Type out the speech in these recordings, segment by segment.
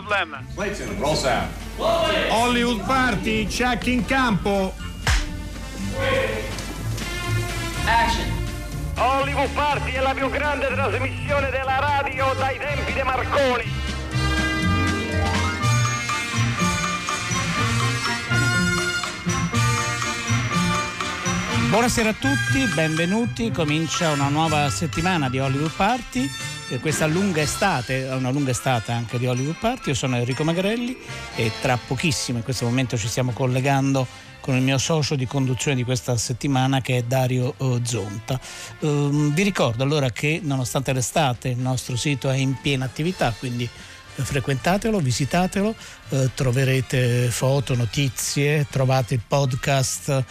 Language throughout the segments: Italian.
Problem. Clayton, roll sound. Hollywood Party, check in campo. Action. Hollywood Party è la più grande trasmissione della radio dai tempi di Marconi. Buonasera a tutti, benvenuti. Comincia una nuova settimana di Hollywood Party. Questa lunga estate, una lunga estate anche di Hollywood Party. Io sono Enrico Magrelli e tra pochissimo in questo momento ci stiamo collegando con il mio socio di conduzione di questa settimana che è Dario uh, Zonta. Uh, vi ricordo allora che nonostante l'estate il nostro sito è in piena attività, quindi uh, frequentatelo, visitatelo, troverete foto, notizie, trovate il podcast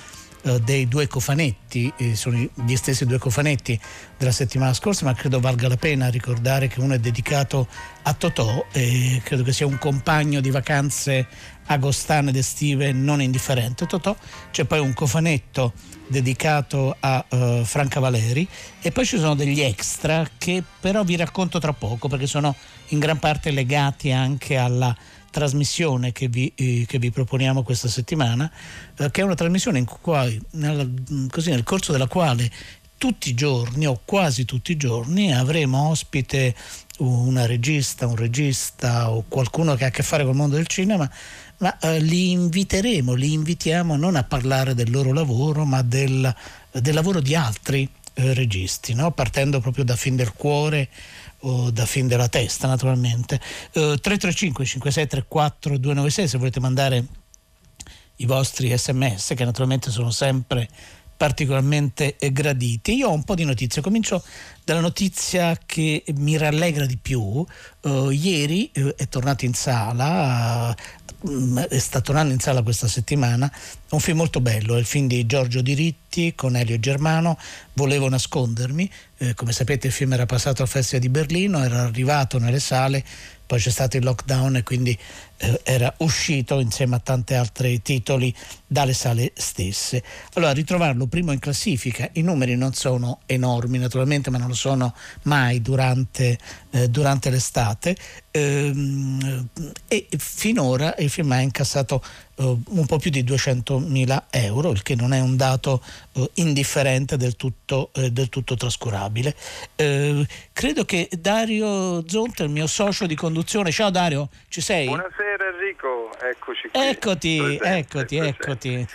eh, dei due cofanetti, eh, sono gli stessi due cofanetti della settimana scorsa, ma credo valga la pena ricordare che uno è dedicato a Totò e credo che sia un compagno di vacanze agostane ed estive non indifferente. Totò, c'è poi un cofanetto dedicato a uh, Franca Valeri e poi ci sono degli extra che però vi racconto tra poco perché sono in gran parte legati anche alla trasmissione che vi, eh, che vi proponiamo questa settimana, eh, che è una trasmissione in cui, nel, così, nel corso della quale tutti i giorni o quasi tutti i giorni avremo ospite una regista, un regista o qualcuno che ha a che fare col mondo del cinema, ma eh, li inviteremo, li invitiamo non a parlare del loro lavoro, ma del, del lavoro di altri eh, registi, no? partendo proprio da Fin del Cuore o da fin della testa naturalmente. Uh, 335 5634 296 se volete mandare i vostri sms che naturalmente sono sempre particolarmente graditi. Io ho un po' di notizie, comincio dalla notizia che mi rallegra di più. Uh, ieri uh, è tornato in sala, uh, è stato tornando in sala questa settimana, un film molto bello, è il film di Giorgio Diritti con Elio Germano, Volevo nascondermi, eh, come sapete il film era passato al Festival di Berlino, era arrivato nelle sale, poi c'è stato il lockdown e quindi eh, era uscito insieme a tanti altri titoli dalle sale stesse. Allora ritrovarlo primo in classifica, i numeri non sono enormi naturalmente ma non lo sono mai durante, eh, durante l'estate ehm, e finora il film ha incassato eh, un po' più di 200.000 euro, il che non è un dato eh, indifferente del tutto, eh, del tutto trascurabile. Eh, credo che Dario Zonta, il mio socio di conduzione, ciao Dario, ci sei? Buonasera. Eccoci qui. Eccoti, presente, eccoti, eccoti.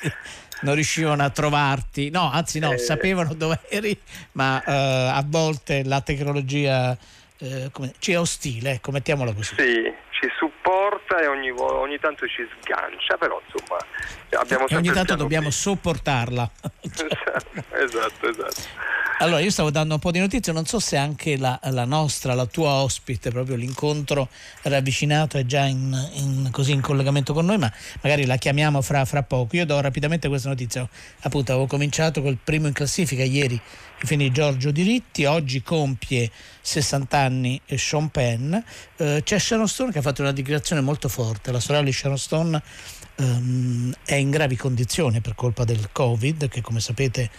Non riuscivano a trovarti, no, anzi no, eh, sapevano dove eri, ma eh, a volte la tecnologia eh, come, ci è ostile, ecco, mettiamola così. Sì, supporta e ogni, ogni tanto ci sgancia, però insomma abbiamo sempre... E ogni tanto dobbiamo B. sopportarla. esatto, esatto. Allora, io stavo dando un po' di notizie, non so se anche la, la nostra, la tua ospite, proprio l'incontro ravvicinato è già in, in, così in collegamento con noi, ma magari la chiamiamo fra, fra, poco. Io do rapidamente questa notizia. Appunto, avevo cominciato col primo in classifica ieri, di Giorgio Diritti, oggi compie 60 anni Sean Penn. Eh, c'è Sharon Stone che ha fatto una dichiarazione molto forte, la sorella di Sharon Stone ehm, è in gravi condizioni per colpa del Covid, che come sapete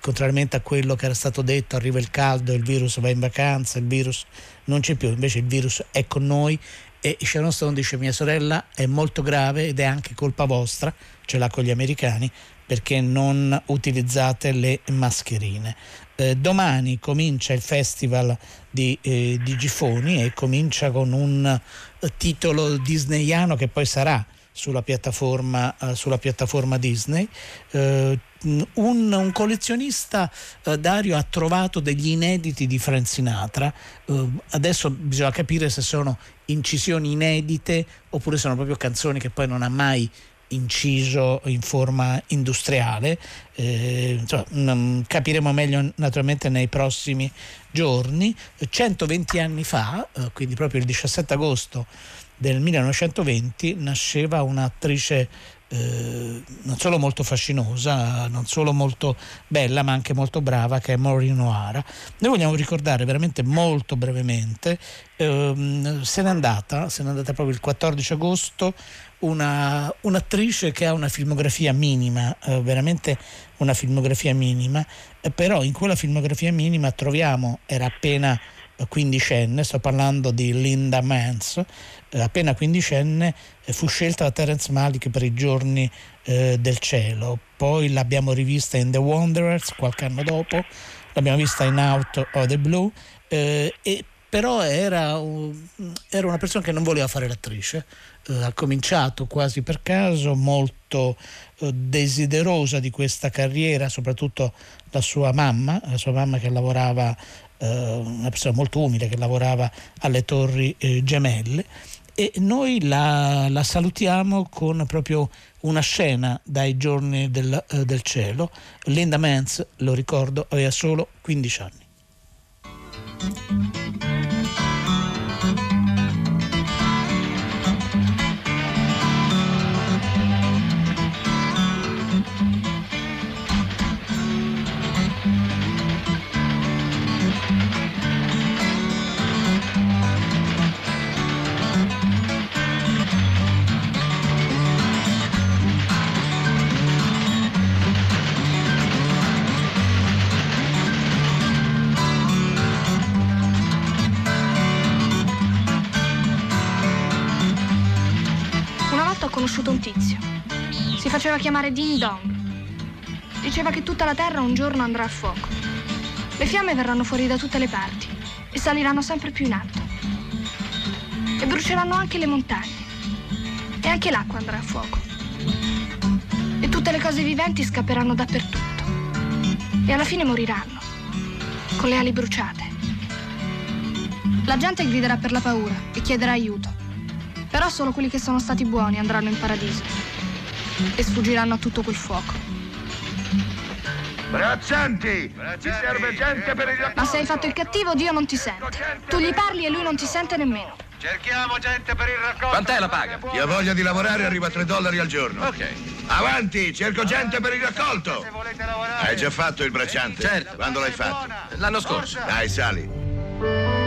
contrariamente a quello che era stato detto, arriva il caldo, il virus va in vacanza, il virus non c'è più, invece il virus è con noi e Sharon Stone dice mia sorella è molto grave ed è anche colpa vostra, ce l'ha con gli americani, perché non utilizzate le mascherine. Eh, domani comincia il festival di, eh, di Gifoni e comincia con un eh, titolo disneyano che poi sarà sulla piattaforma, uh, sulla piattaforma Disney. Uh, un, un, collezionista Dario ha trovato degli inediti di Frank Sinatra. adesso bisogna capire se sono incisioni inedite oppure sono proprio canzoni che poi non ha mai inciso in forma industriale. Eh, mm, capiremo meglio naturalmente nei prossimi giorni. 120 anni fa, quindi proprio il 17 agosto del 1920 nasceva un'attrice eh, non solo molto fascinosa, non solo molto bella, ma anche molto brava, che è Maureen O'Hara. Noi vogliamo ricordare veramente molto brevemente, ehm, se n'è andata, se n'è andata proprio il 14 agosto, una, un'attrice che ha una filmografia minima, eh, veramente una filmografia minima, eh, però in quella filmografia minima troviamo, era appena quindicenne, sto parlando di Linda Mance, eh, appena quindicenne, eh, fu scelta da Terence Malick per i giorni eh, del cielo, poi l'abbiamo rivista in The Wanderers qualche anno dopo, l'abbiamo vista in Out of the Blue eh, e però era, era, una persona che non voleva fare l'attrice, ha cominciato quasi per caso, molto eh, desiderosa di questa carriera, soprattutto la sua mamma, la sua mamma che lavorava, eh, una persona molto umile che lavorava alle torri eh, gemelle e noi la, la, salutiamo con proprio una scena dai giorni del, del cielo. Linda Mans, lo ricordo, aveva solo 15 anni. Chiamare Ding Dong. Diceva che tutta la terra un giorno andrà a fuoco. Le fiamme verranno fuori da tutte le parti e saliranno sempre più in alto. E bruceranno anche le montagne. E anche l'acqua andrà a fuoco. E tutte le cose viventi scapperanno dappertutto. E alla fine moriranno, con le ali bruciate. La gente griderà per la paura e chiederà aiuto. Però solo quelli che sono stati buoni andranno in paradiso e sfuggiranno a tutto quel fuoco. Braccianti! Ci serve gente per il raccolto! Ma se hai fatto il cattivo, Dio non ti sente. Tu gli parli e lui non ti sente nemmeno. Cerchiamo gente per il raccolto! Quant'è la paga? Chi ha voglia di lavorare arriva a 3 dollari al giorno. Ok. Avanti, cerco gente per il raccolto! Se volete lavorare... Hai già fatto il bracciante? Certo. Quando l'hai fatto? L'anno scorso. Dai, sali.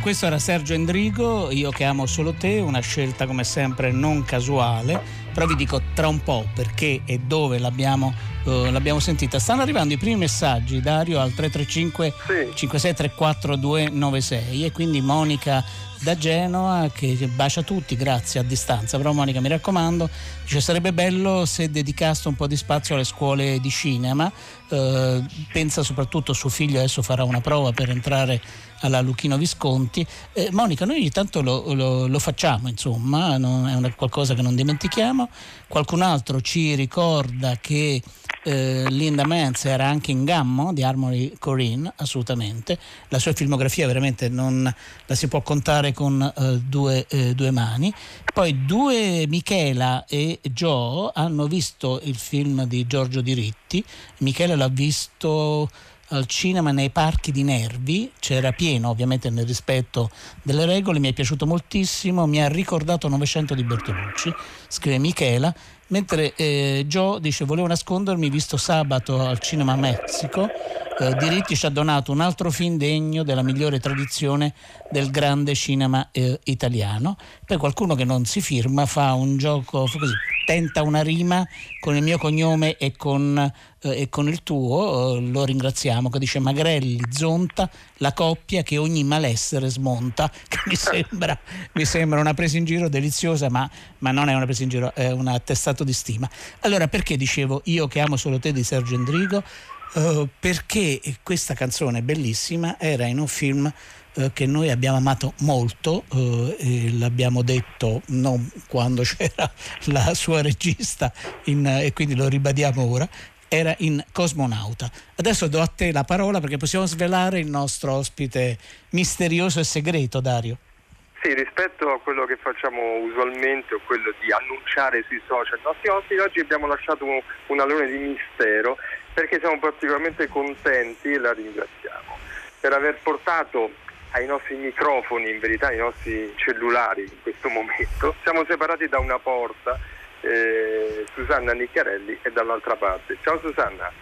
Questo era Sergio Endrigo, io che amo solo te, una scelta come sempre non casuale, però vi dico tra un po' perché e dove l'abbiamo, uh, l'abbiamo sentita. Stanno arrivando i primi messaggi, Dario, al 335 sì. 5634 296 e quindi Monica da Genova che bacia tutti, grazie a distanza. Però Monica mi raccomando, dice sarebbe bello se dedicaste un po' di spazio alle scuole di cinema, eh, pensa soprattutto suo figlio adesso farà una prova per entrare alla Luchino Visconti. Eh, Monica, noi ogni tanto lo, lo, lo facciamo, insomma, non, è una, qualcosa che non dimentichiamo. Qualcun altro ci ricorda che eh, Linda Mance era anche in Gammo di Armory Corinne, assolutamente. La sua filmografia veramente non la si può contare con eh, due, eh, due, mani. Poi due Michela e Joe hanno visto il film di Giorgio Diritti. Michela l'ha visto al cinema nei parchi di Nervi, c'era pieno ovviamente nel rispetto delle regole, mi è piaciuto moltissimo, mi ha ricordato Novecento di Bertolucci, scrive Michela, mentre eh, Joe dice volevo nascondermi visto sabato al cinema Messico, eh, Diritti ci ha donato un altro film degno della migliore tradizione del grande cinema eh, italiano, poi qualcuno che non si firma fa un gioco così, tenta una rima con il mio cognome e con, eh, e con il tuo, eh, lo ringraziamo, che dice Magrelli, Zonta, la coppia che ogni malessere smonta, che mi sembra, mi sembra una presa in giro deliziosa, ma, ma, non è una presa in giro, è un attestato di stima. Allora, perché dicevo Io che amo solo te di Sergio Endrigo? Uh, perché questa canzone bellissima era in un film eh, che noi abbiamo amato molto eh, l'abbiamo detto non quando c'era la sua regista in, e quindi lo ribadiamo ora era in Cosmonauta. Adesso do a te la parola perché possiamo svelare il nostro ospite misterioso e segreto, Dario. Sì, rispetto a quello che facciamo usualmente o quello di annunciare sui social i nostri ospiti, oggi abbiamo lasciato un, un alone di mistero perché siamo particolarmente contenti e la ringraziamo per aver portato ai nostri microfoni, in verità ai nostri cellulari in questo momento. Siamo separati da una porta, eh, Susanna Nicchiarelli è dall'altra parte. Ciao Susanna.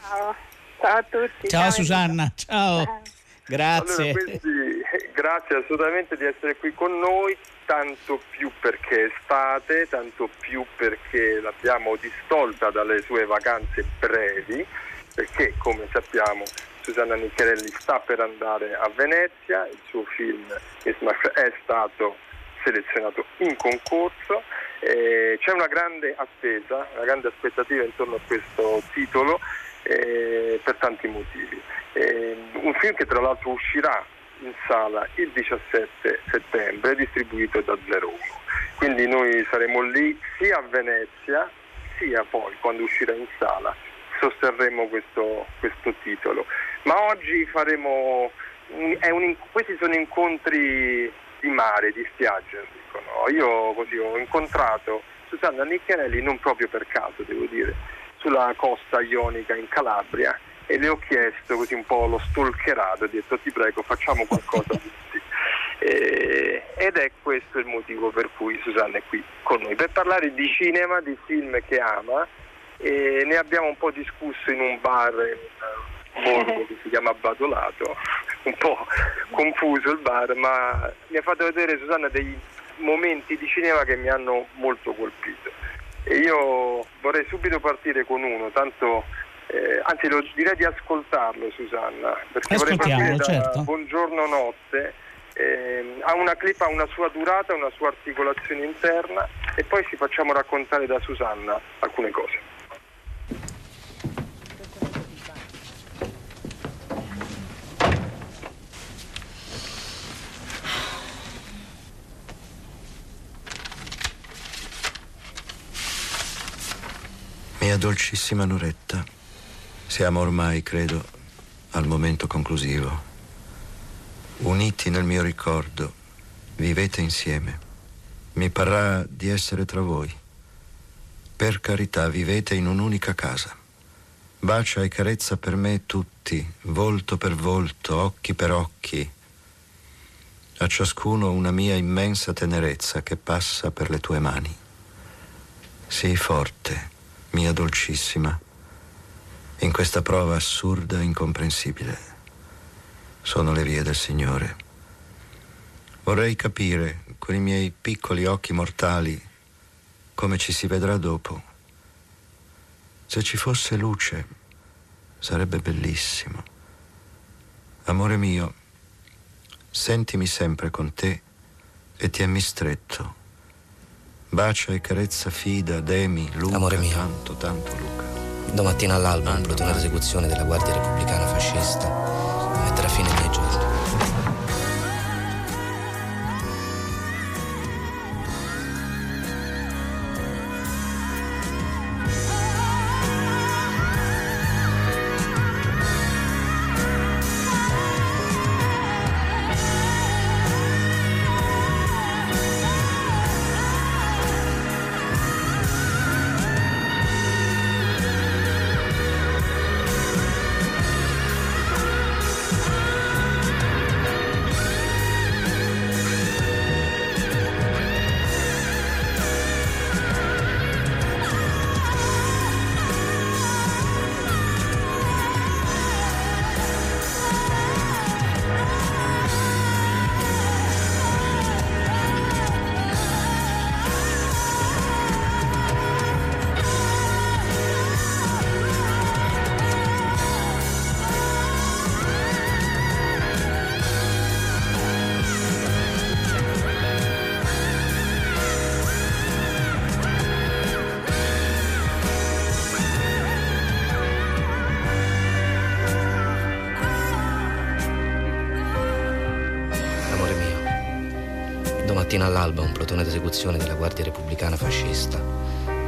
Ciao, ciao a tutti. Ciao, ciao Susanna, ciao. ciao. Grazie. Allora, questi, grazie assolutamente di essere qui con noi, tanto più perché è estate, tanto più perché l'abbiamo distolta dalle sue vacanze brevi, perché come sappiamo Susanna Niccherelli sta per andare a Venezia, il suo film è stato selezionato in concorso, eh, c'è una grande attesa, una grande aspettativa intorno a questo titolo eh, per tanti motivi. Eh, un film che tra l'altro uscirà in sala il 17 settembre, distribuito da 01. Quindi noi saremo lì sia a Venezia sia poi quando uscirà in sala sosterremo questo, questo titolo. Ma oggi faremo, un, questi sono incontri di mare, di spiaggia, dicono. Io così ho incontrato Susanna Nicchianelli non proprio per caso, devo dire, sulla costa ionica in Calabria e le ho chiesto così un po' lo stalkerato, ho detto ti prego facciamo qualcosa tutti. Eh, ed è questo il motivo per cui Susanna è qui con noi, per parlare di cinema, di film che ama e ne abbiamo un po' discusso in un bar in borgo che si chiama Badolato, un po' confuso il bar, ma mi ha fatto vedere Susanna dei momenti di cinema che mi hanno molto colpito. E io vorrei subito partire con uno, tanto eh, anzi lo, direi di ascoltarlo Susanna, perché vorrei partire da certo. Buongiorno Notte. Eh, ha una clip, ha una sua durata, una sua articolazione interna e poi ci facciamo raccontare da Susanna alcune cose. Mia dolcissima Noretta, siamo ormai, credo, al momento conclusivo. Uniti nel mio ricordo, vivete insieme. Mi parrà di essere tra voi. Per carità, vivete in un'unica casa. Bacia e carezza per me tutti, volto per volto, occhi per occhi. A ciascuno una mia immensa tenerezza che passa per le tue mani. Sii forte mia dolcissima, in questa prova assurda e incomprensibile. Sono le vie del Signore. Vorrei capire con i miei piccoli occhi mortali come ci si vedrà dopo. Se ci fosse luce, sarebbe bellissimo. Amore mio, sentimi sempre con te e tienimi stretto Bacia e carezza fida, Demi, Luca, Amore mio. tanto, tanto Luca. Domattina all'alba un plotone d'esecuzione della Guardia Repubblicana Fascista metterà fine ai miei giorni. Domattina all'alba un plotone d'esecuzione della Guardia Repubblicana fascista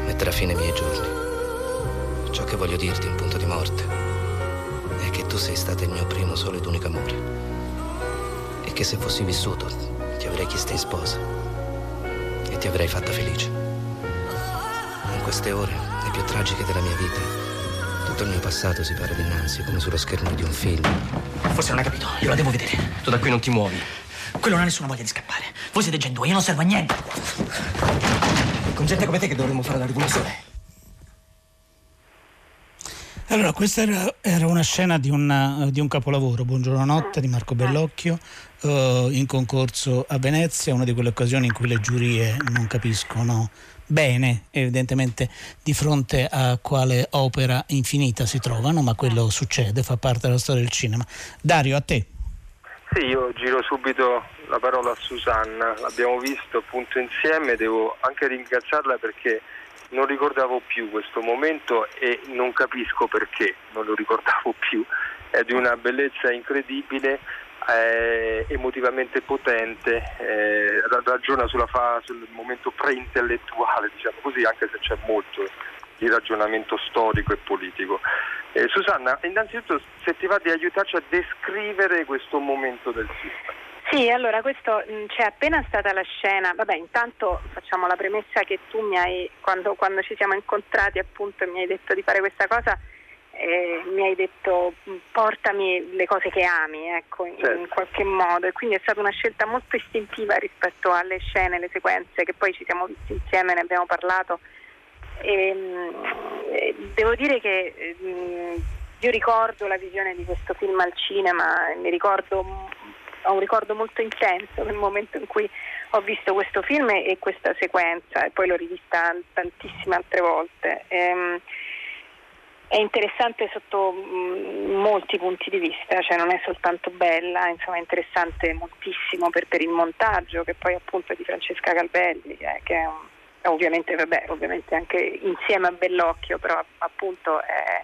metterà fine ai miei giorni. Ciò che voglio dirti in punto di morte è che tu sei stato il mio primo, solo ed unico amore. E che se fossi vissuto ti avrei chiesto in sposa e ti avrei fatta felice. In queste ore, le più tragiche della mia vita, tutto il mio passato si pare dinanzi, come sullo schermo di un film. Forse non hai capito, io la devo vedere. Tu da qui non ti muovi. Quello non ha nessuna voglia di scappare. Voi siete gente, io non servo a niente. È con gente come te che dovremmo fare la rivoluzione. Allora, questa era, era una scena di, una, di, un capolavoro, Buongiorno Notte di Marco Bellocchio, uh, in concorso a Venezia, una di quelle occasioni in cui le giurie non capiscono bene, evidentemente, di fronte a quale opera infinita si trovano, ma quello succede, fa parte della storia del cinema. Dario, a te. Sì, io giro subito la parola a Susanna, l'abbiamo visto appunto insieme, devo anche ringraziarla perché non ricordavo più questo momento e non capisco perché non lo ricordavo più, è di una bellezza incredibile, eh, emotivamente potente, eh, ragiona fa, sul momento preintellettuale, diciamo così, anche se c'è molto di ragionamento storico e politico. Eh, Susanna, innanzitutto se ti va di aiutarci a descrivere questo momento del film. Sì, allora questo mm, c'è appena stata la scena, vabbè intanto facciamo la premessa che tu mi hai, quando, quando ci siamo incontrati appunto mi hai detto di fare questa cosa, eh, mi hai detto mm, portami le cose che ami, ecco, in, certo. in, qualche modo. E quindi è stata una scelta molto istintiva rispetto alle scene, le sequenze che poi ci siamo visti insieme, ne abbiamo parlato e, ehm, devo dire che ehm, io ricordo la visione di questo film al cinema, mi ricordo, ho un ricordo molto intenso nel momento in cui ho visto questo film e questa sequenza e poi l'ho rivista tantissime altre volte. E, ehm, è interessante sotto molti punti di vista, cioè non è soltanto bella, insomma è interessante moltissimo per, per il montaggio che poi appunto è di Francesca Calvelli, eh, che è un ovviamente, vabbè, ovviamente anche insieme a Bellocchio, però appunto è,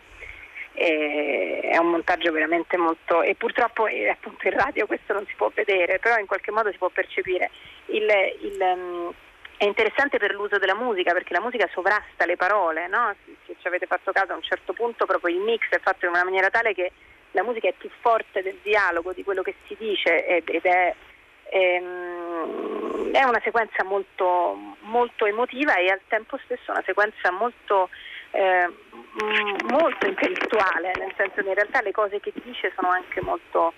è, è, un montaggio veramente molto e purtroppo eh, appunto in radio questo non si può vedere, però in qualche modo si può percepire. Il, il, um, è interessante per l'uso della musica perché la musica sovrasta le parole, no? se, ci avete fatto caso a un certo punto proprio il mix è fatto in una maniera tale che la musica è più forte del dialogo, di quello che si dice ed è Ehm, è una sequenza molto, molto, emotiva e al tempo stesso una sequenza molto, eh, molto intellettuale, nel senso che in realtà le cose che dice sono anche molto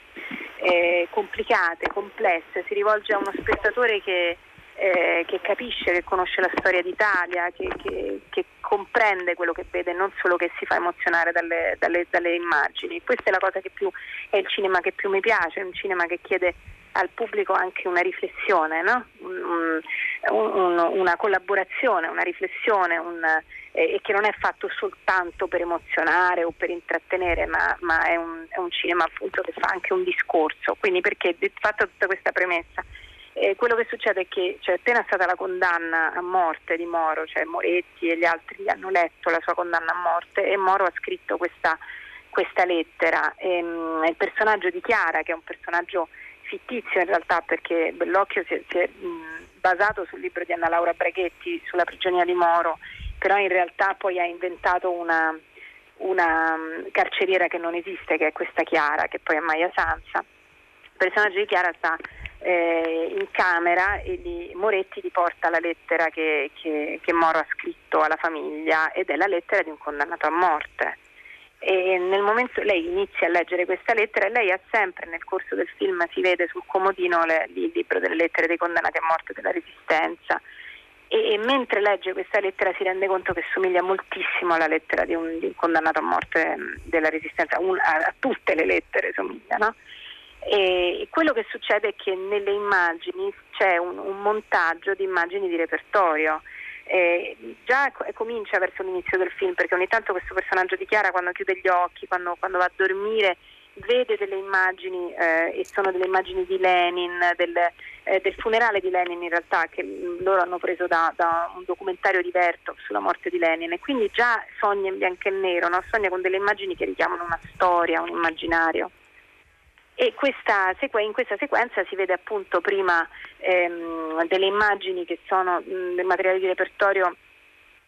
eh, complicate, complesse, si rivolge a uno spettatore che, eh, che capisce, che conosce la storia d'Italia, che, che, che, comprende quello che vede, non solo che si fa emozionare dalle, dalle, dalle immagini. Questa è la cosa che più è il cinema che più mi piace, un cinema che chiede al pubblico anche una riflessione, no? un, un, una collaborazione, una riflessione un, eh, e che non è fatto soltanto per emozionare o per intrattenere, ma, ma è, è, un, cinema appunto che fa anche un discorso. Quindi perché fatta tutta questa premessa, eh, quello che succede è che c'è appena stata la condanna a morte di Moro, cioè Moretti e gli altri hanno letto la sua condanna a morte e Moro ha scritto questa, questa lettera. E, um, il personaggio di Chiara, che è un personaggio fittizio in realtà perché Bellocchio si è, si è mh, basato sul libro di Anna Laura Braghetti sulla prigionia di Moro, però in realtà poi ha inventato una, una um, carceriera che non esiste, che è questa Chiara, che poi è Maya Sanza. Il personaggio di Chiara sta eh, in camera e gli, Moretti gli porta la lettera che, che, che Moro ha scritto alla famiglia ed è la lettera di un condannato a morte e nel momento lei inizia a leggere questa lettera e lei ha sempre nel corso del film si vede sul comodino le, il libro delle lettere dei condannati a morte della resistenza. E, e, mentre legge questa lettera si rende conto che somiglia moltissimo alla lettera di un, di un condannato a morte della resistenza, un, a, a, tutte le lettere somigliano. E quello che succede è che nelle immagini c'è un, un montaggio di immagini di repertorio eh, già comincia verso l'inizio del film perché ogni tanto questo personaggio di Chiara quando chiude gli occhi, quando, quando va a dormire vede delle immagini eh, e sono delle immagini di Lenin, del, eh, del, funerale di Lenin in realtà che loro hanno preso da, da, un documentario di Vertov sulla morte di Lenin e quindi già sogna in bianco e nero, no? sogna con delle immagini che richiamano una storia, un immaginario. E questa, in questa sequenza si vede appunto prima ehm, delle immagini che sono mh, del materiale di repertorio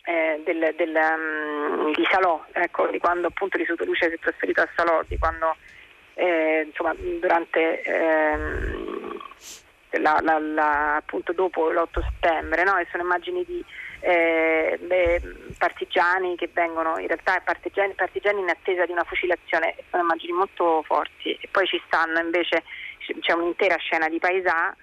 eh, del, del, um, di Salò, ecco, di quando appunto l'Istituto Luce si è trasferito a Salò, di quando eh, insomma, durante ehm, la, la, la, appunto dopo l'8 settembre, no? e sono immagini di eh, beh, partigiani che vengono, in realtà partigiani, partigiani, in attesa di una fucilazione, sono immagini molto forti e poi ci stanno invece, c'è un'intera scena di paesà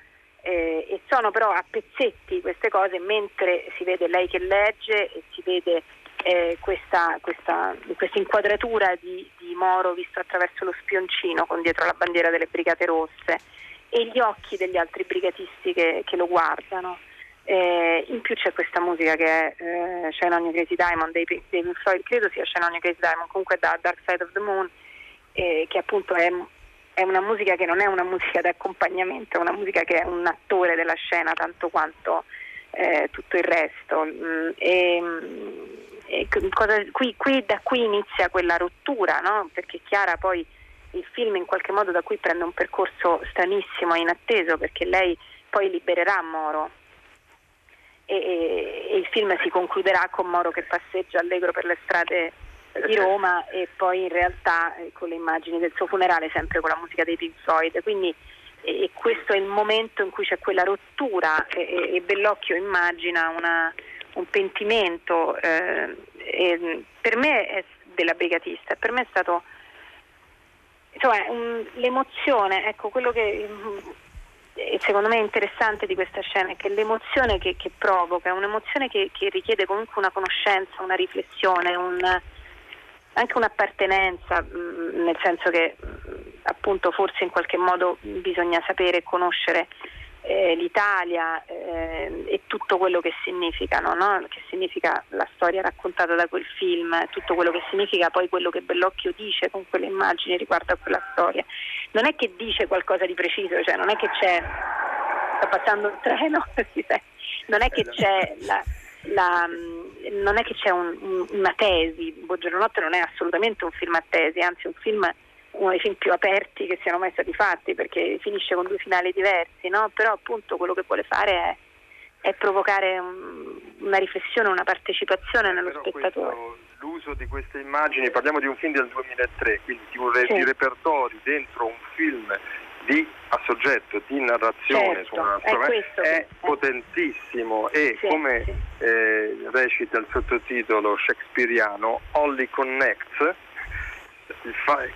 eh, e sono però a pezzetti queste cose mentre si vede lei che legge e si vede eh, questa, questa, inquadratura di, di, Moro visto attraverso lo spioncino con dietro la bandiera delle Brigate Rosse e gli occhi degli altri brigatisti che, che lo guardano. Eh, in più c'è questa musica che è eh, Shine on Crazy Diamond dei, dei Floyd, credo sia Shine on Your Crazy Diamond, comunque da Dark Side of the Moon, eh, che appunto è, è, una musica che non è una musica d'accompagnamento, è una musica che è un attore della scena tanto quanto eh, tutto il resto. Mm, e, e cosa, qui, qui, da qui inizia quella rottura, no? perché Chiara poi il film in qualche modo da qui prende un percorso stranissimo e inatteso perché lei poi libererà Moro e, e, il film si concluderà con Moro che passeggia allegro per le strade di Roma e poi in realtà eh, con le immagini del suo funerale sempre con la musica dei Pink Floyd. Quindi e questo è il momento in cui c'è quella rottura e, e Bellocchio immagina una, un pentimento eh, per me è della brigatista per me è stato insomma, un, l'emozione ecco quello che e secondo me interessante di questa scena è che l'emozione che, che provoca è un'emozione che, che, richiede comunque una conoscenza, una riflessione, un, anche un'appartenenza, mh, nel senso che mh, appunto forse in qualche modo bisogna sapere e conoscere eh, l'Italia eh, e tutto quello che significano, no? che significa la storia raccontata da quel film, tutto quello che significa poi quello che Bellocchio dice con quelle immagini riguardo a quella storia. Non è che dice qualcosa di preciso, cioè non è che c'è, sta passando un treno, non è che c'è la, la, non è che c'è un, un, una tesi, Buongiorno Notte non è assolutamente un film a tesi, anzi un film uno dei film più aperti che siano mai stati fatti perché finisce con due finali diversi, no? però appunto quello che vuole fare è, è provocare un, una riflessione, una partecipazione nello però spettatore. Questo, l'uso di queste immagini, parliamo di un film del 2003, quindi un sì. di repertori dentro un film di, a soggetto di narrazione certo, su una storia è, è potentissimo e sì, come sì. Eh, recita il sottotitolo shakespeariano Holly Connects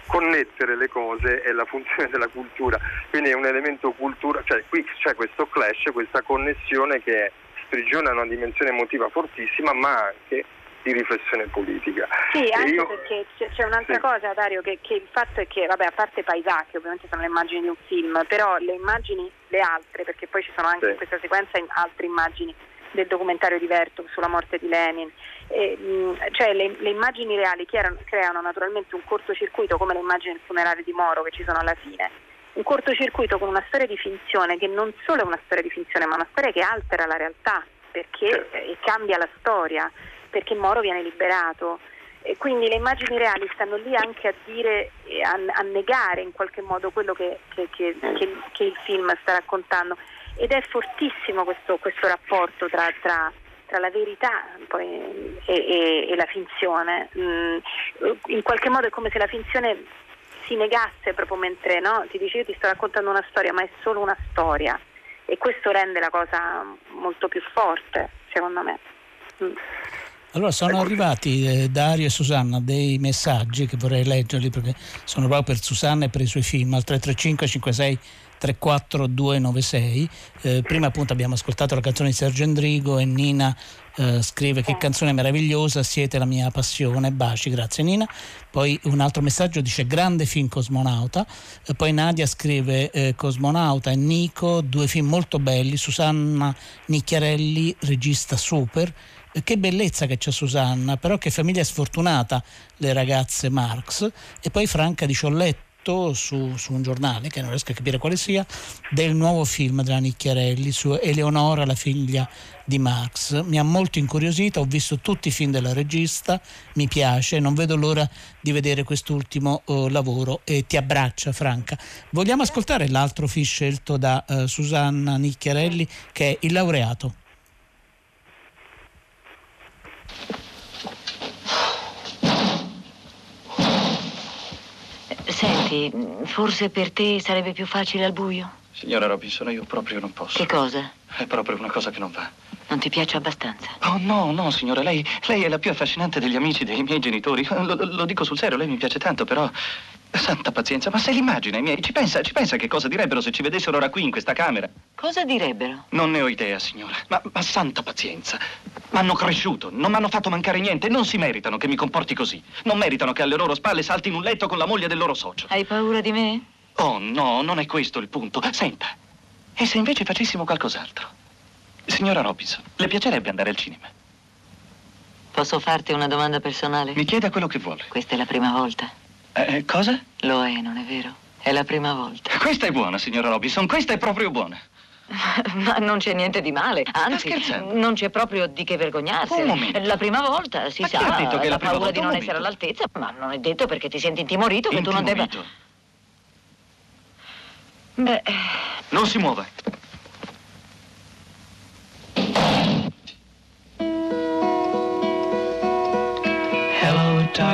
connettere le cose è la funzione della cultura, quindi è un elemento cultura, cioè qui c'è questo clash, questa connessione che sprigiona una dimensione emotiva fortissima ma anche di riflessione politica. Sì, anche io... perché c'è, un'altra sì. cosa Dario, che, che, il fatto è che, vabbè, a parte i paesaggi, ovviamente sono le immagini di un film, però le immagini, le altre, perché poi ci sono anche sì. in questa sequenza altre immagini del documentario di Vertov sulla morte di Lenin. E, mh, cioè le, le, immagini reali creano, creano naturalmente un cortocircuito come le immagini del funerale di Moro che ci sono alla fine. Un cortocircuito con una storia di finzione che non solo è una storia di finzione, ma una storia che altera la realtà perché eh, cambia la storia, perché Moro viene liberato. E quindi le immagini reali stanno lì anche a dire, a, a negare in qualche modo quello che, che, che, che il film sta raccontando ed è fortissimo questo, questo rapporto tra, tra, tra, la verità poi, e, e, e, la finzione. Mm, in qualche modo è come se la finzione si negasse proprio mentre no? ti dice io ti sto raccontando una storia, ma è solo una storia e questo rende la cosa molto più forte, secondo me. Mm. Allora sono ecco. arrivati eh, Dario e Susanna dei messaggi che vorrei leggerli perché sono proprio per Susanna e per i suoi film al 335 56 34296. Eh, prima appunto abbiamo ascoltato la canzone di Sergio Endrigo e Nina eh, scrive che canzone meravigliosa, siete la mia passione, baci, grazie Nina. Poi un altro messaggio dice grande film Cosmonauta, e poi Nadia scrive eh, Cosmonauta e Nico, due film molto belli, Susanna Nicchiarelli, regista super. Eh, che bellezza che c'è Susanna, però che famiglia sfortunata le ragazze Marx. E poi Franca di Ciolletto letto su, su, un giornale, che non riesco a capire quale sia, del nuovo film della Nicchiarelli su Eleonora, la figlia di Max. Mi ha molto incuriosito, ho visto tutti i film della regista, mi piace, non vedo l'ora di vedere quest'ultimo uh, lavoro e ti abbraccia Franca. Vogliamo ascoltare l'altro film scelto da uh, Susanna Nicchiarelli che è Il laureato. Senti, forse per te sarebbe più facile al buio? Signora Robinson, io proprio non posso. Che cosa? È proprio una cosa che non va. Non ti piace abbastanza? Oh, no, no, signora, lei, lei è la più affascinante degli amici dei miei genitori. Lo, lo, dico sul serio, lei mi piace tanto, però... Santa pazienza, ma se l'immagina i miei... Ci pensa, ci pensa che cosa direbbero se ci vedessero ora qui in questa camera? Cosa direbbero? Non ne ho idea, signora. Ma, ma santa pazienza. M'hanno cresciuto, non mi hanno fatto mancare niente, non si meritano che mi comporti così. Non meritano che alle loro spalle salti in un letto con la moglie del loro socio. Hai paura di me? Oh, no, non è questo il punto. Senta, e se invece facessimo qualcos'altro? Signora Robinson, le piacerebbe andare al cinema? Posso farti una domanda personale? Mi chieda quello che vuole. Questa è la prima volta. Eh, cosa? Lo è, non è vero? È la prima volta. Questa è buona, signora Robinson, questa è proprio buona. Ma non c'è niente di male, anzi, non c'è proprio di che vergognarsi. Un momento. La prima volta, si ma sa, ha detto che la, la paura volta, di non essere all'altezza, ma non è detto perché ti senti intimorito che tu non debba... Beh... Non si muova.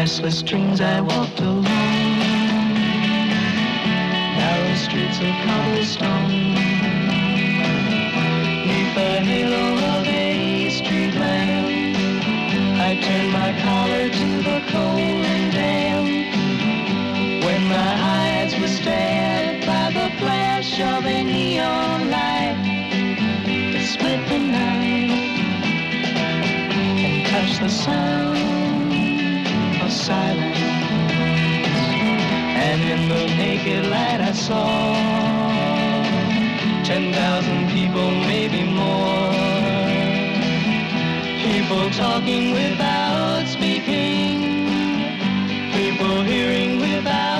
Restless dreams I walked alone, narrow streets of cobblestone, neath the halo of a street lamp. I turned my collar to the cold and damp. When my eyes were stared by the flash of a neon light that split the night and touched the sound silence. And in the naked light I saw ten thousand people, maybe more. People talking without speaking. People hearing without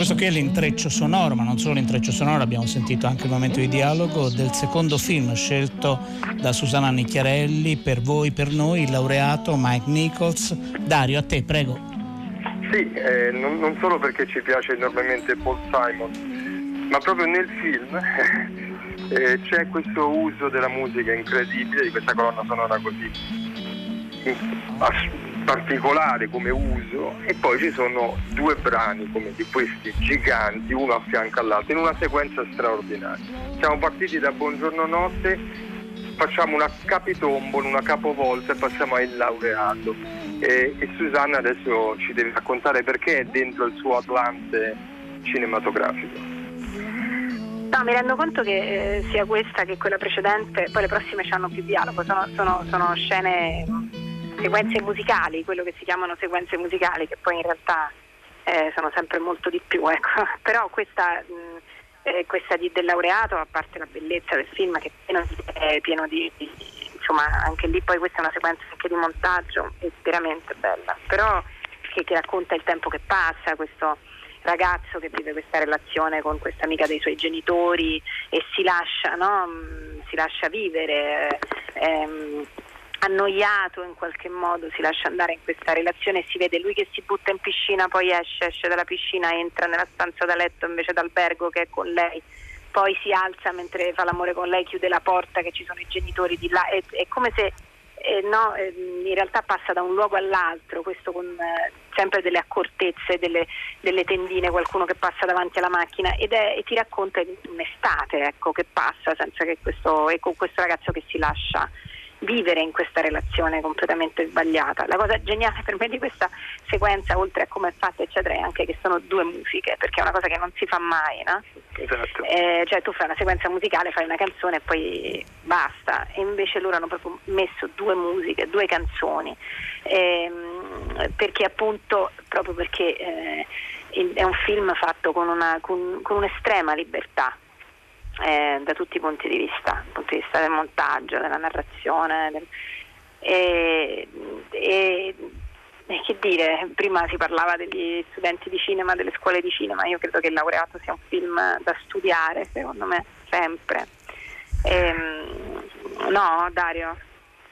questo qui è l'intreccio sonoro, ma non solo l'intreccio sonoro, abbiamo sentito anche il momento di dialogo del secondo film scelto da Susanna Nicchiarelli, per voi, per noi, il laureato Mike Nichols. Dario, a te, prego. Sì, eh, non, non solo perché ci piace enormemente Paul Simon, ma proprio nel film eh, c'è questo uso della musica incredibile, di questa colonna sonora così in- particolare come uso e poi ci sono due brani come di questi giganti uno a fianco all'altro in una sequenza straordinaria. Siamo partiti da Buongiorno Notte, facciamo una capitombolo, una capovolta e passiamo a Il Laureato e, e Susanna adesso ci deve raccontare perché è dentro il suo Atlante cinematografico. No, mi rendo conto che eh, sia questa che quella precedente, poi le prossime hanno più dialogo, sono, sono- sono scene, sequenze musicali, quello che si chiamano sequenze musicali, che poi in realtà eh, sono sempre molto di più, ecco. Però questa, mh, eh, questa di- del laureato, a parte la bellezza del film che è pieno di, è pieno di- di- insomma anche lì poi questa è una sequenza anche di montaggio, è veramente bella, però che, che racconta il tempo che passa, questo ragazzo che vive questa relazione con questa amica dei suoi genitori e si lascia, no? Mm, si lascia vivere, ehm, annoiato in qualche modo, si lascia andare in questa relazione e si vede lui che si butta in piscina, poi esce, esce dalla piscina, entra nella stanza da letto invece d'albergo che è con lei, poi si alza mentre fa l'amore con lei, chiude la porta che ci sono i genitori di là, è, è come se eh, no, eh, in realtà passa da un luogo all'altro, questo con eh, sempre delle accortezze, delle, delle tendine, qualcuno che passa davanti alla macchina ed è, e ti racconta un'estate ecco, che passa senza che questo, e con questo ragazzo che si lascia vivere in questa relazione completamente sbagliata. La cosa geniale per me di questa sequenza, oltre a come è fatta, eccetera, è anche che sono due musiche, perché è una cosa che non si fa mai, no? Esatto. Eh, cioè tu fai una sequenza musicale, fai una canzone e poi basta. E invece loro hanno proprio messo due musiche, due canzoni. Ehm, perché appunto, proprio perché eh, è un film fatto con, una, con, con un'estrema libertà. Eh, da tutti i punti di vista, dal punto di vista del montaggio, della narrazione, del- e, e- e che dire, prima si parlava degli studenti di cinema, delle scuole di cinema, io credo che il laureato sia un film da studiare, secondo me, sempre. Ehm, no, Dario?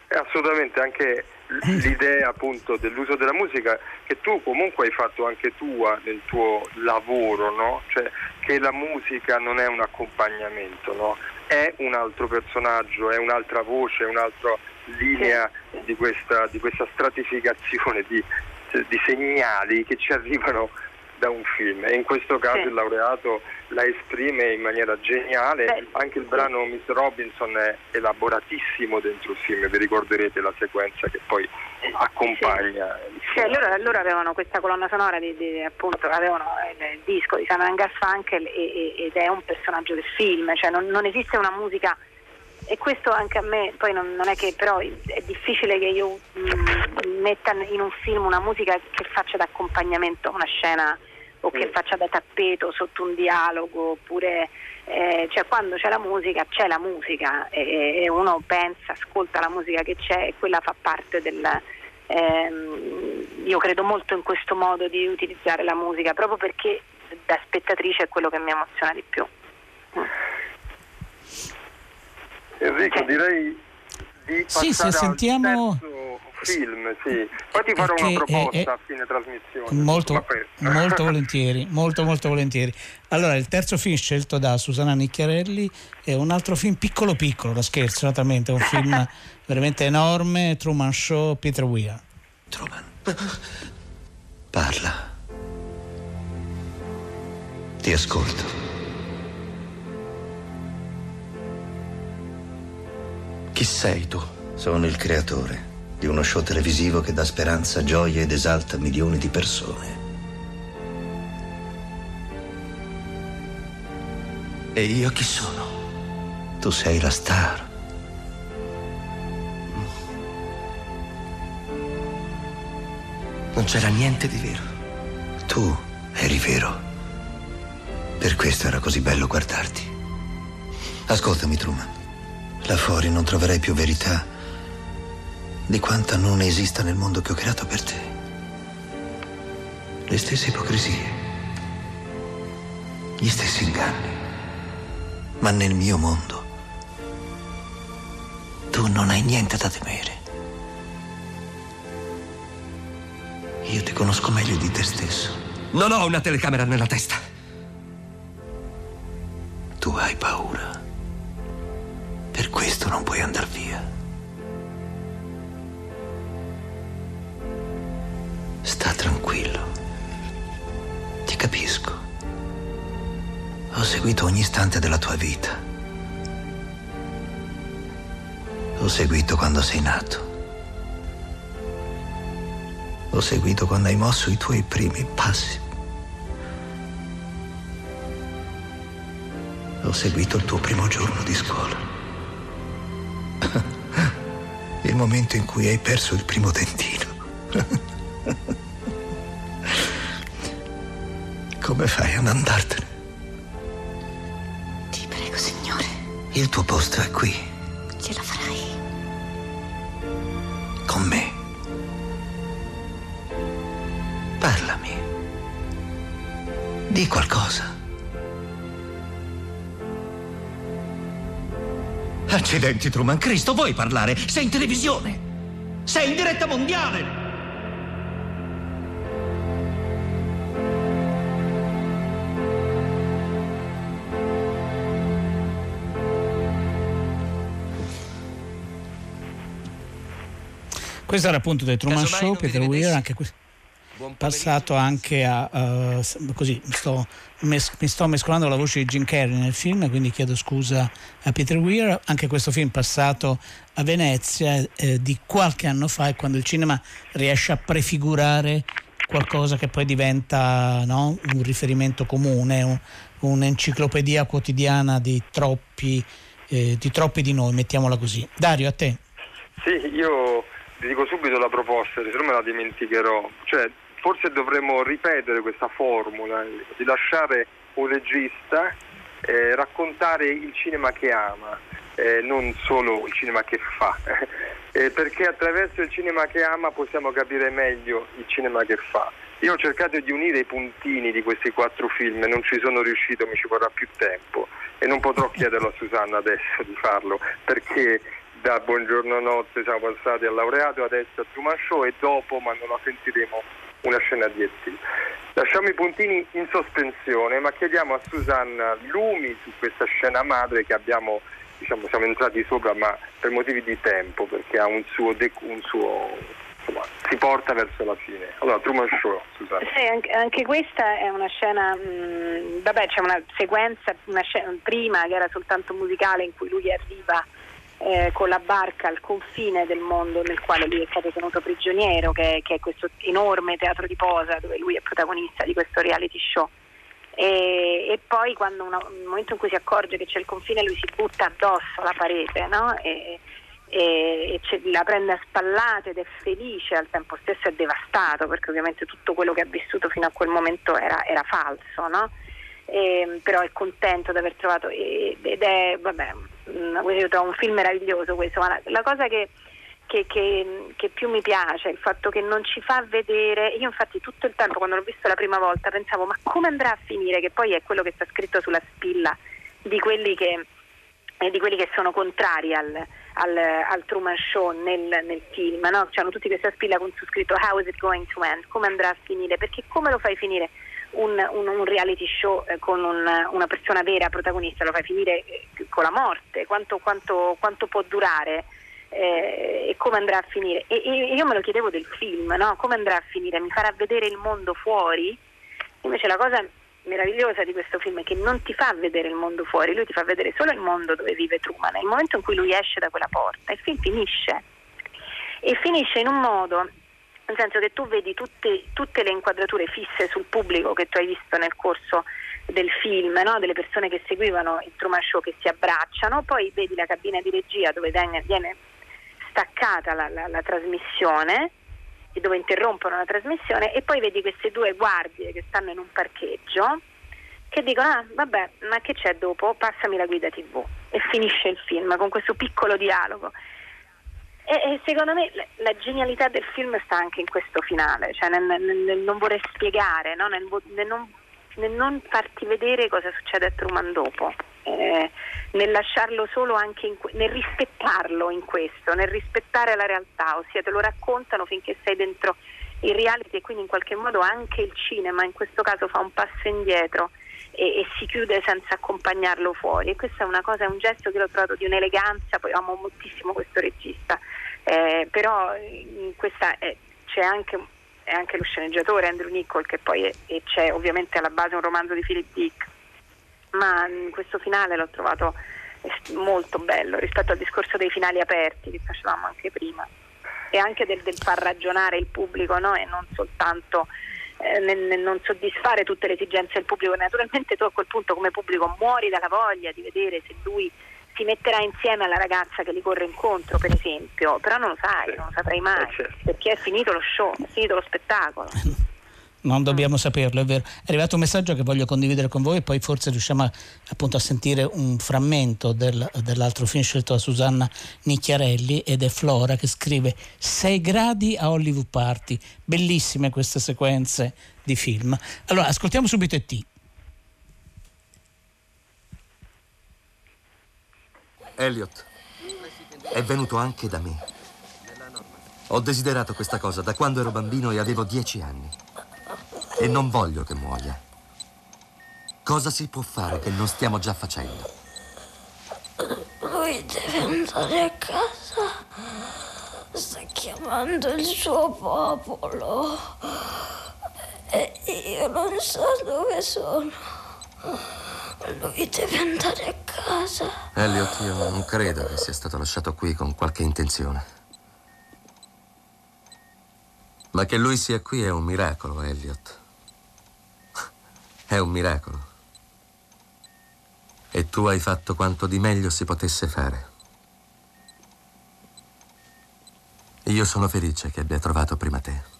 E assolutamente anche l'idea appunto dell'uso della musica che tu comunque hai fatto anche tua nel tuo lavoro, no? Cioè che la musica non è un accompagnamento, no? È un altro personaggio, è un'altra voce, è un'altra linea di questa, di questa stratificazione di, di segnali che ci arrivano da un film e in questo caso Sì. il laureato la esprime in maniera geniale, Beh, anche il brano Miss Robinson è elaboratissimo dentro il film, vi ricorderete la sequenza che poi accompagna il film. loro, loro avevano questa colonna sonora di, di- appunto avevano il, il disco di Simon Garfunkel e- e- ed è un personaggio del film, cioè non, non esiste una musica e questo anche a me poi non, non è che però è difficile che io mm, metta in un film una musica che faccia da accompagnamento a una scena o che faccia da tappeto sotto un dialogo oppure eh, cioè quando c'è la musica c'è la musica e, e uno pensa, ascolta la musica che c'è e quella fa parte del, Ehm, io credo molto in questo modo di utilizzare la musica proprio perché da spettatrice è quello che mi emoziona di più. Enrico direi di Sì, se sentiamo- terzo film, sì. Poi ti farò una che- proposta è- è- a fine trasmissione. Molto, molto volentieri, molto molto volentieri. Allora, il terzo film scelto da Susanna Nicchiarelli è un altro film piccolo piccolo, da scherzo, naturalmente, è un film veramente enorme, Truman Show, Peter Weir. Parla. Ti ascolto. Chi sei tu? Sono il creatore di uno show televisivo che dà speranza, gioia ed esalta milioni di persone. E io chi sono? Tu sei la star. Non c'era niente di vero. Tu eri vero. Per questo era così bello guardarti. Ascoltami, Truman. Là fuori non troverai più verità di quanta non esista nel mondo che ho creato per te. Le stesse ipocrisie, gli stessi inganni. Ma nel mio mondo tu non hai niente da temere. Io ti conosco meglio di te stesso. Non ho una telecamera nella testa. Seguito quando sei nato. Ho seguito quando hai mosso i tuoi primi passi. Ho seguito il tuo primo giorno di scuola. Il momento in cui hai perso il primo dentino. Come fai a non andartene? Ti prego, signore, Il tuo posto è qui, Di qualcosa. Accidenti, Truman. Cristo, vuoi parlare? Sei in televisione. Sei in diretta mondiale. Questo era appunto del Truman Casomai Show, Peter. Weir, anche que- passato anche a s- così mi sto, mes- mi sto mescolando con la voce di Jim Carrey nel film quindi chiedo scusa a Peter Weir. Anche questo film passato a Venezia eh, di qualche anno fa è quando il cinema riesce a prefigurare qualcosa che poi diventa no, un riferimento comune un- un'enciclopedia quotidiana di troppi eh, di troppi di noi mettiamola così. Dario a te. Sì, io vi dico subito la proposta, se no me la dimenticherò. Cioè, forse dovremmo ripetere questa formula di lasciare un regista eh, raccontare il cinema che ama, eh, non solo il cinema che fa. Eh, perché attraverso il cinema che ama possiamo capire meglio il cinema che fa. Io ho cercato di unire i puntini di questi quattro film, non ci sono riuscito, mi ci vorrà più tempo e non potrò chiederlo a Susanna adesso di farlo perché da Buongiorno Notte siamo passati al laureato, adesso a Truman Show e dopo, ma non la sentiremo, una scena di E.T. Lasciamo i puntini in sospensione, ma chiediamo a Susanna lumi su questa scena madre che abbiamo, diciamo, siamo entrati sopra, ma per motivi di tempo, perché ha un suo, dec- un suo insomma, si porta verso la fine. Allora, Truman Show, Susanna. Sì, anche, anche questa è una scena, mh, vabbè c'è una sequenza una scena, prima che era soltanto musicale in cui lui arriva eh, con la barca al confine del mondo nel quale lui è stato tenuto prigioniero, che, che è questo enorme teatro di posa dove lui è protagonista di questo reality show. E, e poi quando una- nel momento in cui si accorge che c'è il confine lui si butta addosso alla parete no? e, e- e la prende a spallate ed è felice, al tempo stesso è devastato perché ovviamente tutto quello che ha vissuto fino a quel momento era, era falso, no? Però è contento di aver trovato ed è vabbè, mh, questo io trovo un film meraviglioso questo, ma la, la cosa che, che- che- che più mi piace è il fatto che non ci fa vedere, io infatti tutto il tempo quando l'ho visto la prima volta pensavo ma come andrà a finire, che poi è quello che sta scritto sulla spilla di quelli che, eh, di quelli che sono contrari al, al, al Truman Show nel, nel film, no? C'hanno tutti questa spilla con su scritto How is it going to end? Come andrà a finire? Perché come lo fai finire un, un- un reality show eh, con un- una persona vera protagonista? Lo fai finire eh, con la morte? Quanto, quanto- quanto può durare? Eh, e come andrà a finire? E, e io me lo chiedevo del film, no? Come andrà a finire? Mi farà vedere il mondo fuori? Invece la cosa meravigliosa di questo film è che non ti fa vedere il mondo fuori, lui ti fa vedere solo il mondo dove vive Truman. Nel momento in cui lui esce da quella porta, il film finisce. E finisce in un modo, nel senso che tu vedi tutte, tutte le inquadrature fisse sul pubblico che tu hai visto nel corso del film, no? delle persone che seguivano il Truman Show che si abbracciano, poi vedi la cabina di regia dove viene, staccata la, la- la trasmissione e dove interrompono la trasmissione e poi vedi queste due guardie che stanno in un parcheggio che dicono ah vabbè ma che c'è dopo? Passami la guida tv e finisce il film con questo piccolo dialogo. E, secondo me la, genialità del film sta anche in questo finale, cioè nel, nel- nel non voler spiegare, no? nel, non, nel non farti vedere cosa succede a Truman dopo, eh, nel lasciarlo solo anche in nel rispettarlo in questo, nel rispettare la realtà, ossia te lo raccontano finché sei dentro il reality e quindi in qualche modo anche il cinema in questo caso fa un passo indietro e, e si chiude senza accompagnarlo fuori e questa è una cosa, è un gesto che l'ho trovato di un'eleganza, poi amo moltissimo questo regista, eh, però in questa è- c'è anche, è anche lo sceneggiatore Andrew Niccol che poi è- e c'è ovviamente alla base un romanzo di Philip Dick, ma in questo finale l'ho trovato eh, molto bello rispetto al discorso dei finali aperti che facevamo anche prima e anche del, del far ragionare il pubblico no? e non soltanto eh, nel, nel non soddisfare tutte le esigenze del pubblico. Naturalmente tu a quel punto come pubblico muori dalla voglia di vedere se lui si metterà insieme alla ragazza che gli corre incontro, per esempio, però non lo sai, non lo saprai mai, perché è finito lo show, è finito lo spettacolo. Non dobbiamo saperlo, è vero. È arrivato un messaggio che voglio condividere con voi e poi forse riusciamo a, appunto a sentire un frammento del- dell'altro film scelto da Susanna Nicchiarelli ed è Flora che scrive 6 gradi a Hollywood Party. Bellissime queste sequenze di film. Allora, ascoltiamo subito E.T. Elliot è venuto anche da me. Ho desiderato questa cosa da quando ero bambino e avevo dieci anni. E non voglio che muoia. Cosa si può fare che non stiamo già facendo? Lui deve andare a casa. Sta chiamando il suo popolo. E io non so dove sono. Lui deve andare a casa. Elliot, io non credo che sia stato lasciato qui con qualche intenzione. Ma che lui sia qui è un miracolo, Elliot. È un miracolo. E tu hai fatto quanto di meglio si potesse fare. Io sono felice che abbia trovato prima te.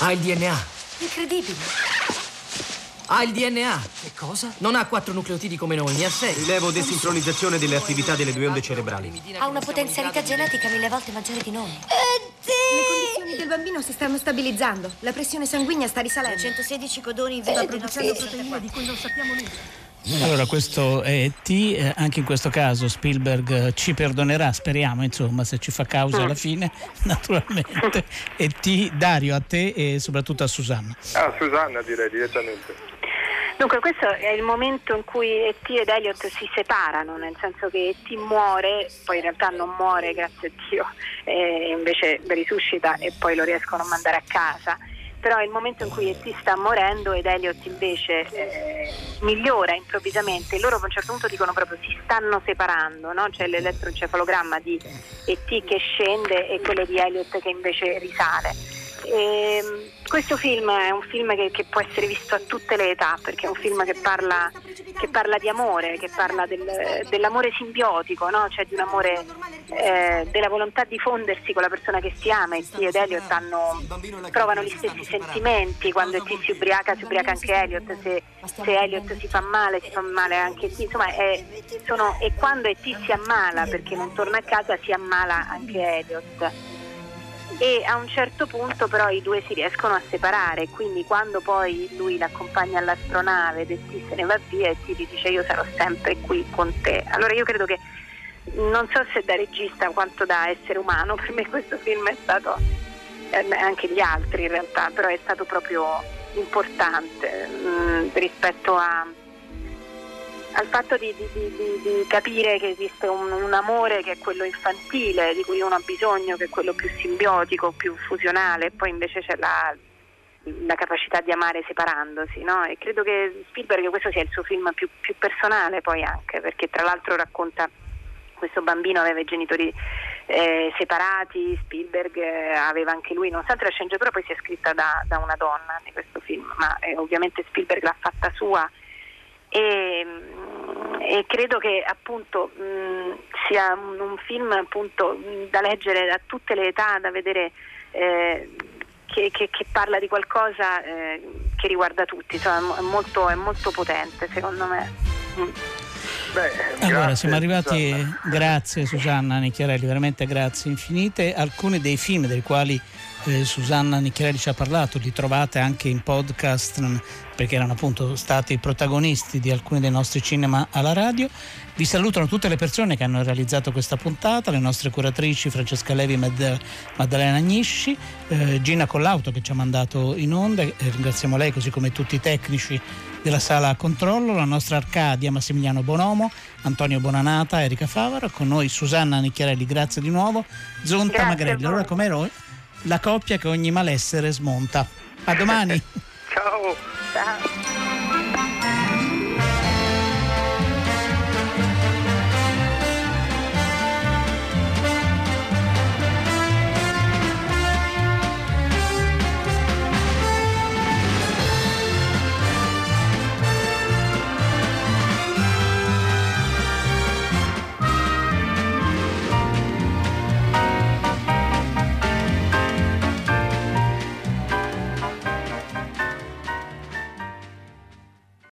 Ha il DNA. Incredibile. Ha il DNA. Che cosa? Non ha quattro nucleotidi come noi, ne ha sei. Rilevo desincronizzazione delle attività delle due onde cerebrali. Ha una potenzialità genetica mille volte maggiore di noi. Le condizioni del bambino si stanno stabilizzando. La pressione sanguigna sta risalendo. 116 codoni in Sta verde producendo non proteine di cui non sappiamo nulla. Allora, questo è E.T., eh, anche in questo caso Spielberg eh, ci perdonerà, speriamo, insomma, se ci fa causa alla fine, naturalmente. E.T., Dario, a te e soprattutto a Susanna. Ah, Susanna direi direttamente. Dunque questo è il momento in cui E.T. ed Elliot si separano, nel senso che E.T. muore, poi in realtà non muore, grazie a Dio, e invece risuscita e poi lo riescono a mandare a casa. Però è il momento in cui E.T. sta morendo ed Elliot invece eh, migliora improvvisamente e loro a un certo punto dicono proprio si stanno separando, no? c'è l'elettroencefalogramma di E.T. che scende e quello di Elliot che invece risale. Ehm, questo film è un film che, che può essere visto a tutte le età perché è un film che parla, che parla di amore, che parla del- dell'amore simbiotico, no? cioè di un amore eh, della volontà di fondersi con la persona che si ama e T ed Elliot hanno- provano gli stessi sentimenti, quando T si ubriaca si ubriaca anche Elliot, se, se Elliot si fa male si fa male anche T, insomma è- sono- e quando T si ammala perché non torna a casa si ammala anche Elliot e a un certo punto però i due si riescono a separare, quindi quando poi lui l'accompagna all'astronave e T se ne va via e gli dice io sarò sempre qui con te. Allora io credo che non so se da regista quanto da essere umano, per me questo film è stato, eh, anche gli altri in realtà, però è stato proprio importante mm, rispetto a, al fatto di, di- di- di- capire che esiste un, un amore che è quello infantile, di cui uno ha bisogno, che è quello più simbiotico, più fusionale, e poi invece c'è la, la capacità di amare separandosi, no? E credo che Spielberg questo sia il suo film più, più personale poi anche, perché tra l'altro racconta questo bambino aveva i genitori eh, separati, Spielberg eh, aveva anche lui, nonostante la sceneggiatura poi sia scritta da, da una donna di questo film, ma eh, ovviamente Spielberg l'ha fatta sua e, e credo che appunto mh, sia un, un film appunto mh, da leggere da tutte le età, da vedere eh, che, che, che, parla di qualcosa eh, che riguarda tutti, insomma è molto, è molto potente secondo me. Mm. Beh, allora, grazie, siamo arrivati, Susanna. grazie Susanna Nicchiarelli, veramente grazie infinite. Alcuni dei film dei quali eh, Susanna Nicchiarelli ci ha parlato, li trovate anche in podcast perché erano appunto stati protagonisti di alcuni dei nostri cinema alla radio. Vi salutano tutte le persone che hanno realizzato questa puntata, le nostre curatrici Francesca Levi e Maddalena Agnisci, eh, Gina Collauto che ci ha mandato in onda, eh, ringraziamo lei così come tutti i tecnici della sala controllo, la nostra Arcadia Massimiliano Bonomo, Antonio Bonanata, Erika Favaro, con noi Susanna Nicchiarelli, grazie di nuovo, Zonta Magrelli. Allora come eroe la coppia che ogni malessere smonta. A domani. Ciao. Ciao.